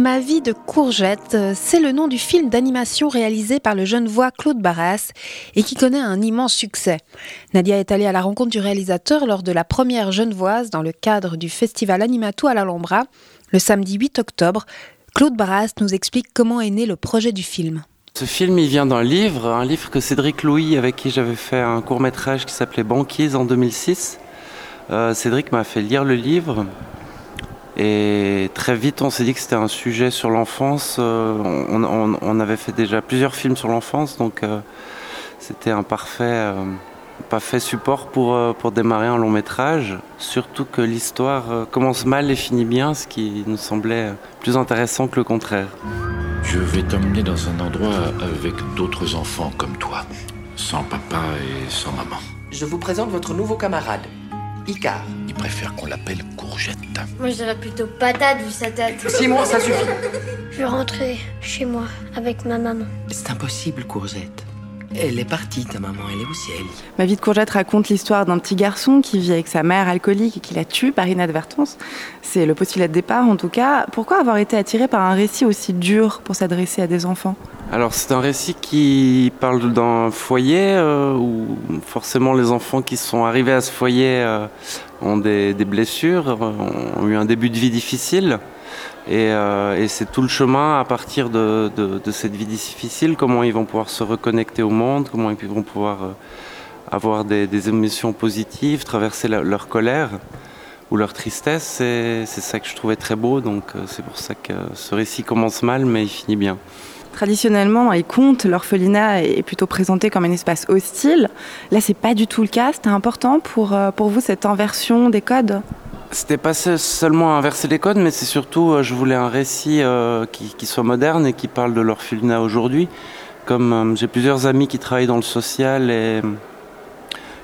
Ma vie de courgette, c'est le nom du film d'animation réalisé par le jeune voix Claude Barras et qui connaît un immense succès. Nadia est allée à la rencontre du réalisateur lors de la première Genevoise dans le cadre du festival Animato à l'Alhambra le samedi 8 octobre. Claude Barras nous explique comment est né le projet du film. Ce film, il vient d'un livre, un livre que Cédric Louis, avec qui j'avais fait un court métrage qui s'appelait Banquise en 2006. Euh, Cédric m'a fait lire le livre et très vite, on s'est dit que c'était un sujet sur l'enfance. Euh, on, avait fait déjà plusieurs films sur l'enfance, donc euh, c'était un parfait, euh, parfait support pour, pour démarrer un long métrage. Surtout que l'histoire commence mal et finit bien, ce qui nous semblait plus intéressant que le contraire. Je vais t'emmener dans un endroit avec d'autres enfants comme toi, sans papa et sans maman. Je vous présente votre nouveau camarade, Icar. Il préfère qu'on l'appelle courgette. Moi, je dirais plutôt patate vu sa tête. Six mois, ça suffit. Je vais rentrer chez moi avec ma maman. C'est impossible, courgette. Elle est partie, ta maman, elle est au ciel. Ma vie de courgette raconte l'histoire d'un petit garçon qui vit avec sa mère alcoolique et qui la tue par inadvertance. C'est le postulat de départ en tout cas. Pourquoi avoir été attiré par un récit aussi dur pour s'adresser à des enfants? Alors c'est un récit qui parle d'un foyer euh, où forcément les enfants qui sont arrivés à ce foyer euh, ont des, blessures, ont eu un début de vie difficile. Et, euh, c'est tout le chemin à partir de, cette vie difficile, comment ils vont pouvoir se reconnecter au monde, comment ils vont pouvoir avoir des, émotions positives, traverser leur colère ou leur tristesse. C'est ça que je trouvais très beau, donc c'est pour ça que ce récit commence mal mais il finit bien. Traditionnellement, les contes, l'orphelinat est plutôt présenté comme un espace hostile. Là, c'est pas du tout le cas. C'était important pour, euh, pour vous cette inversion des codes? C'était pas seulement inverser les codes, mais c'est surtout, euh, je voulais un récit euh, qui, soit moderne et qui parle de l'orphelinat aujourd'hui. Comme j'ai plusieurs amis qui travaillent dans le social et,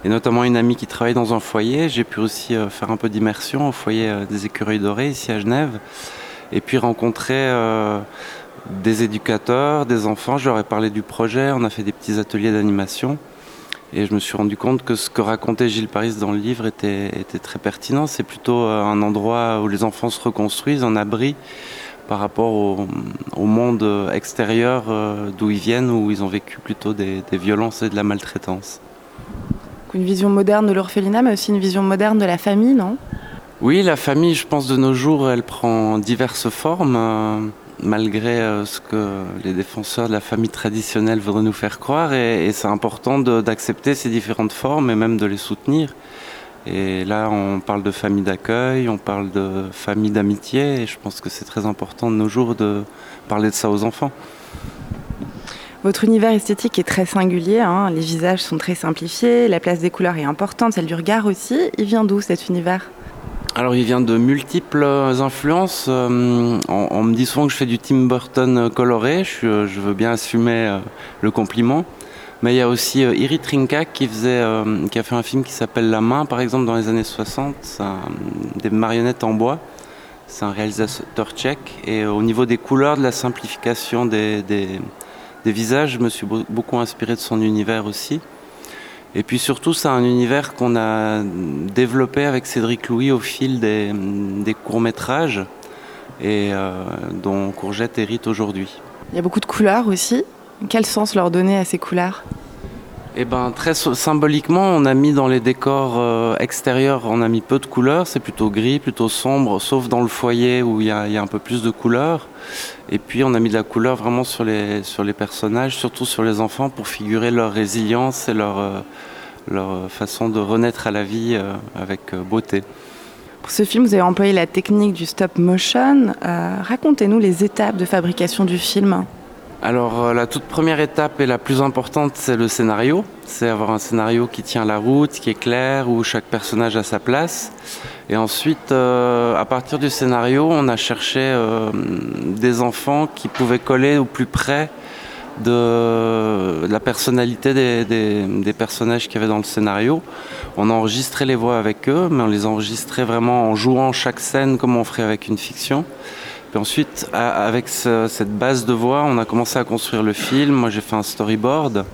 et, notamment une amie qui travaille dans un foyer, j'ai pu aussi faire un peu d'immersion au foyer des écureuils dorés ici à Genève. Et puis rencontrer des éducateurs, des enfants. Je leur ai parlé du projet, on a fait des petits ateliers d'animation. Et je me suis rendu compte que ce que racontait Gilles Paris dans le livre était, très pertinent. C'est plutôt euh, un endroit où les enfants se reconstruisent, un abri par rapport au, monde extérieur euh, d'où ils viennent, où ils ont vécu plutôt des, des violences et de la maltraitance. Une vision moderne de l'orphelinat, mais aussi une vision moderne de la famille, non? Oui, la famille, je pense, de nos jours, elle prend diverses formes. Malgré euh, ce que les défenseurs de la famille traditionnelle voudraient nous faire croire. Et, c'est important d'accepter ces différentes formes et même de les soutenir. Et là, on parle de famille d'accueil, on parle de famille d'amitié, et je pense que c'est très important de nos jours de parler de ça aux enfants. Votre univers esthétique est très singulier, hein. les visages sont très simplifiés, la place des couleurs est importante, celle du regard aussi. Il vient d'où cet univers? Alors il vient de multiples influences. Euh, on, me dit souvent que je fais du Tim Burton coloré, je, veux bien assumer euh, le compliment. Mais il y a aussi euh, Iri Trinka qui, a fait un film qui s'appelle La main par exemple dans les années 60, des marionnettes en bois. C'est un réalisateur tchèque. Et au niveau des couleurs, de la simplification des visages, je me suis beaucoup inspiré de son univers aussi. Et puis surtout, c'est un univers qu'on a développé avec Cédric Louis au fil des, courts-métrages et euh, dont Courgette hérite aujourd'hui. Il y a beaucoup de couleurs aussi. Quel sens leur donner à ces couleurs? Eh ben, très symboliquement, on a mis dans les décors euh, extérieurs, on a mis peu de couleurs, c'est plutôt gris, plutôt sombre, sauf dans le foyer où il y, a, un peu plus de couleurs. Et puis on a mis de la couleur vraiment sur les, personnages, surtout sur les enfants, pour figurer leur résilience et leur, euh, leur façon de renaître à la vie euh, avec beauté. Pour ce film, vous avez employé la technique du stop motion. Racontez-nous les étapes de fabrication du film. Alors euh, la toute première étape et la plus importante, c'est le scénario. C'est avoir un scénario qui tient la route, qui est clair, où chaque personnage a sa place. Et ensuite, euh, à partir du scénario, on a cherché euh, des enfants qui pouvaient coller au plus près de la personnalité des, des personnages qu'il y avait dans le scénario. On a enregistré les voix avec eux, mais on les enregistrait vraiment en jouant chaque scène comme on ferait avec une fiction. Ensuite, avec cette base de voix, on a commencé à construire le film. Moi, j'ai fait un storyboard.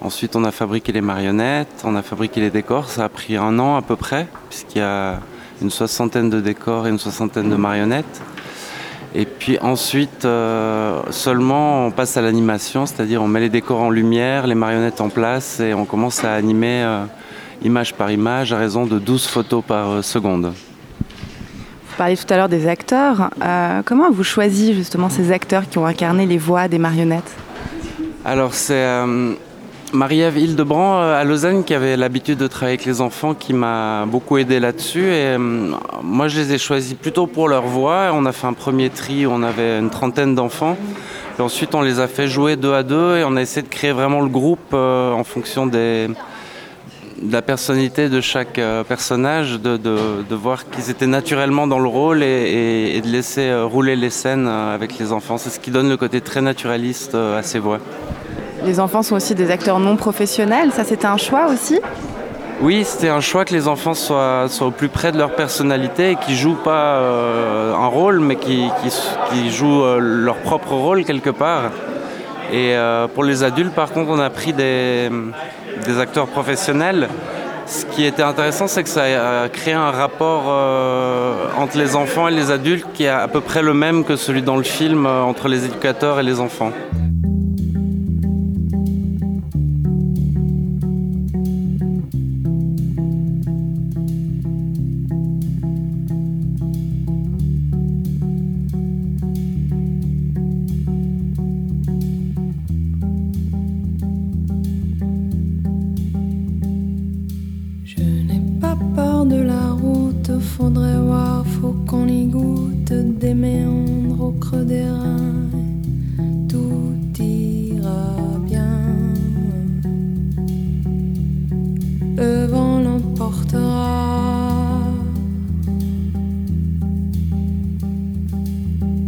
Ensuite, on a fabriqué les marionnettes, on a fabriqué les décors. Ça a pris un an à peu près, puisqu'il y a une soixantaine de décors et une soixantaine de marionnettes. Et puis ensuite, euh, seulement, on passe à l'animation, c'est-à-dire on met les décors en lumière, les marionnettes en place et on commence à animer euh, image par image à raison de 12 photos par euh, seconde. Vous parliez tout à l'heure des acteurs. comment avez-vous choisi justement ces acteurs qui ont incarné les voix des marionnettes? Alors c'est Marie-Ève Hildebrand euh, à Lausanne qui avait l'habitude de travailler avec les enfants qui m'a beaucoup aidé là-dessus et euh, moi je les ai choisis plutôt pour leur voix. On a fait un premier tri où on avait une trentaine d'enfants et ensuite on les a fait jouer deux à deux et on a essayé de créer vraiment le groupe euh, en fonction des, de la personnalité de chaque personnage, de, voir qu'ils étaient naturellement dans le rôle et, et de laisser rouler les scènes avec les enfants. C'est ce qui donne le côté très naturaliste à ces voix. Les enfants sont aussi des acteurs non professionnels, ça c'était un choix aussi? Oui, c'était un choix que les enfants soient, au plus près de leur personnalité et qu'ils jouent pas euh, un rôle, mais qui, jouent euh, leur propre rôle quelque part. Et euh, pour les adultes, par contre, on a pris des, des acteurs professionnels. Ce qui était intéressant, c'est que ça a créé un rapport entre les enfants et les adultes qui est à peu près le même que celui dans le film entre les éducateurs et les enfants. faut qu'on y goûte des méandres au creux des reins. Tout ira bien. Le vent l'emportera.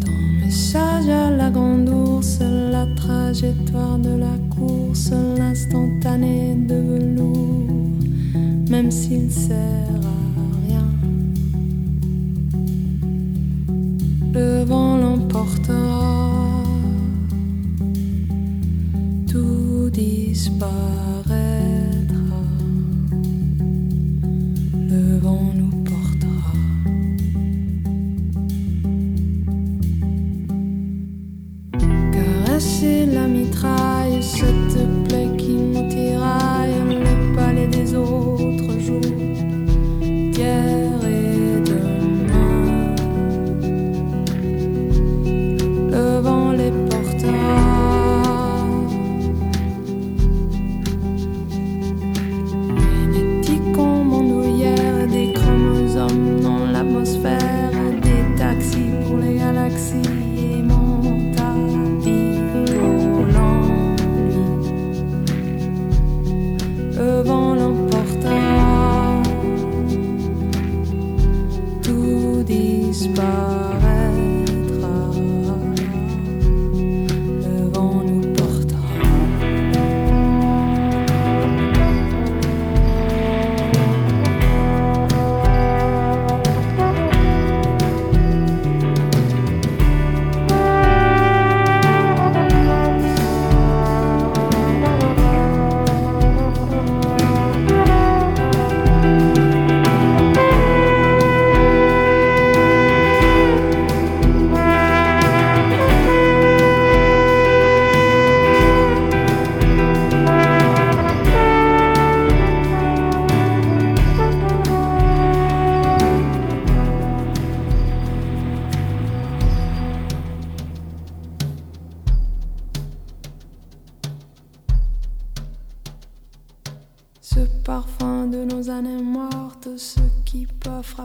Ton message à la grande ours, la trajectoire de la course, l'instantané de velours, même s'il sert le vent l'emportera, tout disparaît.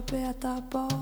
Par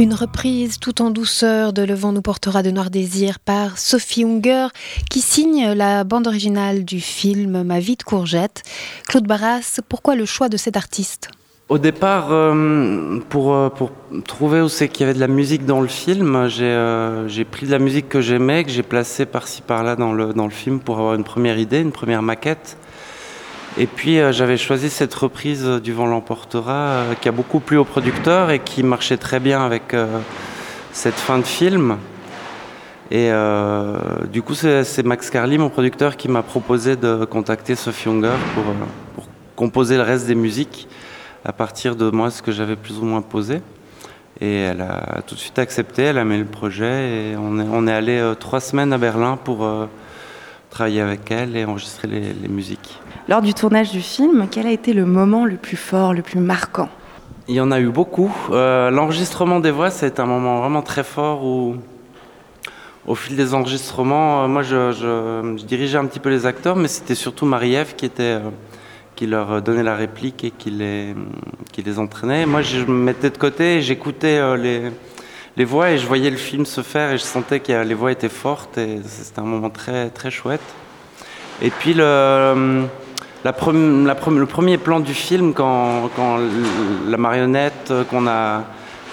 Une reprise tout en douceur de Le vent nous portera de Noir Désir par Sophie Unger qui signe la bande originale du film Ma vie de courgette. Claude Barras, pourquoi le choix de cet artiste? Au départ, euh, pour, euh, pour trouver où c'est qu'il y avait de la musique dans le film, j'ai euh, pris de la musique que j'aimais, que j'ai placée par-ci par-là dans le, film pour avoir une première idée, une première maquette. Et puis j'avais choisi cette reprise du vent l'emportera qui a beaucoup plu au producteur et qui marchait très bien avec cette fin de film. Et du coup, c'est Max Carly, mon producteur, qui m'a proposé de contacter Sophie Unger pour composer le reste des musiques à partir de moi, ce que j'avais plus ou moins posé. Et elle a tout de suite accepté, elle a mis le projet et on est, on est allé euh, trois semaines à Berlin pour euh, travailler avec elle et enregistrer les, les musiques. Lors du tournage du film, quel a été le moment le plus fort, le plus marquant? Il y en a eu beaucoup. Euh, L'enregistrement des voix, c'est un moment vraiment très fort où, au fil des enregistrements, euh, moi je, je- je dirigeais un petit peu les acteurs, mais c'était surtout Marie-Ève qui, était, euh, qui leur donnait la réplique et qui les, qui les entraînait. Moi je me mettais de côté et j'écoutais euh, les, les voix et je voyais le film se faire et je sentais que les voix étaient fortes et c'était un moment très, très chouette. Et puis le, la prem- le premier plan du film, quand, quand la marionnette qu'on a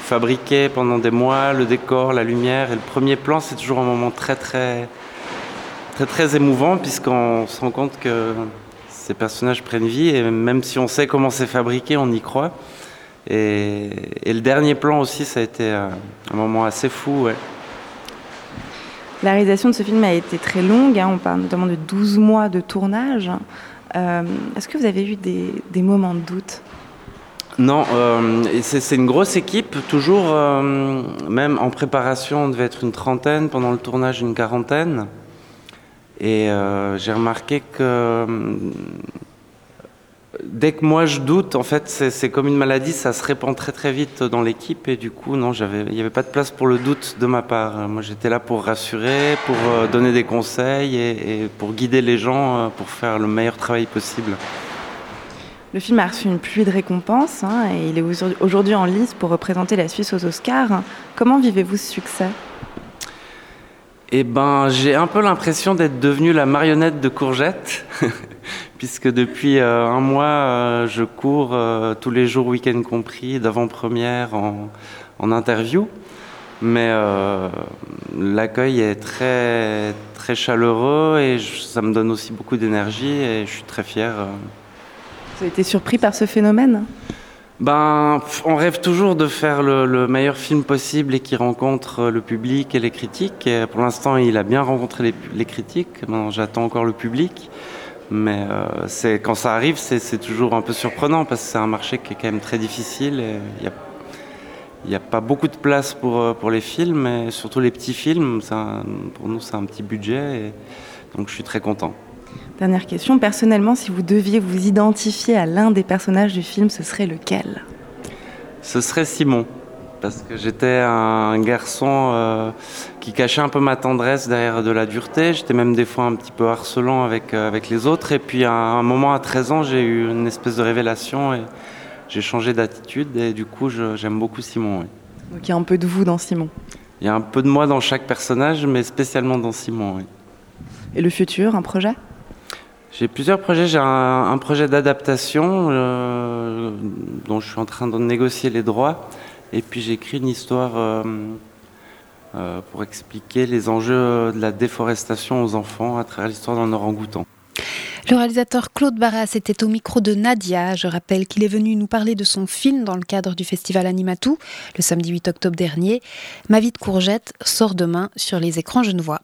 fabriquée pendant des mois, le décor, la lumière, et le premier plan, c'est toujours un moment très très très très émouvant puisqu'on se rend compte que ces personnages prennent vie et même si on sait comment c'est fabriqué, on y croit. Et, et le dernier plan aussi, ça a été un moment assez fou. ouais. La réalisation de ce film a été très longue, hein, on parle notamment de 12 mois de tournage. Euh, Est-ce que vous avez eu des, des moments de doute? Non, euh, c'est une grosse équipe, toujours, euh, même en préparation, on devait être une trentaine, pendant le tournage une quarantaine. Et euh, j'ai remarqué que euh, dès que moi je doute, en fait, c'est comme une maladie, ça se répand très très vite dans l'équipe. Et du coup, non, il n'y avait pas de place pour le doute de ma part. Moi, j'étais là pour rassurer, pour euh, donner des conseils et, pour guider les gens euh, pour faire le meilleur travail possible. Le film a reçu une pluie de récompenses hein, et il est aujourd'hui en lice pour représenter la Suisse aux Oscars. Comment vivez-vous ce succès? Eh ben, j'ai un peu l'impression d'être devenue la marionnette de Courgette, puisque depuis euh, un mois, euh, je cours euh, tous les jours, week-end compris, d'avant-première en, interview. Mais l'accueil est très, très chaleureux et ça me donne aussi beaucoup d'énergie et je suis très fier. Vous avez été surpris par ce phénomène? Ben, on rêve toujours de faire le, le meilleur film possible et qui rencontre euh, le public et les critiques. Et pour l'instant, il a bien rencontré les, critiques. J'attends encore le public. Mais euh, quand ça arrive, c'est toujours un peu surprenant parce que c'est un marché qui est quand même très difficile. Il n'y a, pas beaucoup de place pour, euh, pour les films, et surtout les petits films. Pour nous, c'est un petit budget. Et donc, je suis très content. Dernière question, personnellement, si vous deviez vous identifier à l'un des personnages du film, ce serait lequel? Ce serait Simon. Parce que j'étais un garçon euh, qui cachait un peu ma tendresse derrière de la dureté. J'étais même des fois un petit peu harcelant avec, euh, avec les autres. Et puis à un moment, à 13 ans, j'ai eu une espèce de révélation et j'ai changé d'attitude. Et du coup, j'aime beaucoup Simon. oui. Donc il y a un peu de vous dans Simon. Il y a un peu de moi dans chaque personnage, mais spécialement dans Simon. oui. Et le futur, un projet? J'ai plusieurs projets. J'ai un, projet d'adaptation euh, dont je suis en train de négocier les droits. Et puis j'ai écrit une histoire euh, euh, pour expliquer les enjeux de la déforestation aux enfants à travers l'histoire d'un orang-outan. Le réalisateur Claude Barras était au micro de Nadia. Je rappelle qu'il est venu nous parler de son film dans le cadre du festival Animatou, le samedi 8 octobre dernier. Ma vie de courgette sort demain sur les écrans genevois.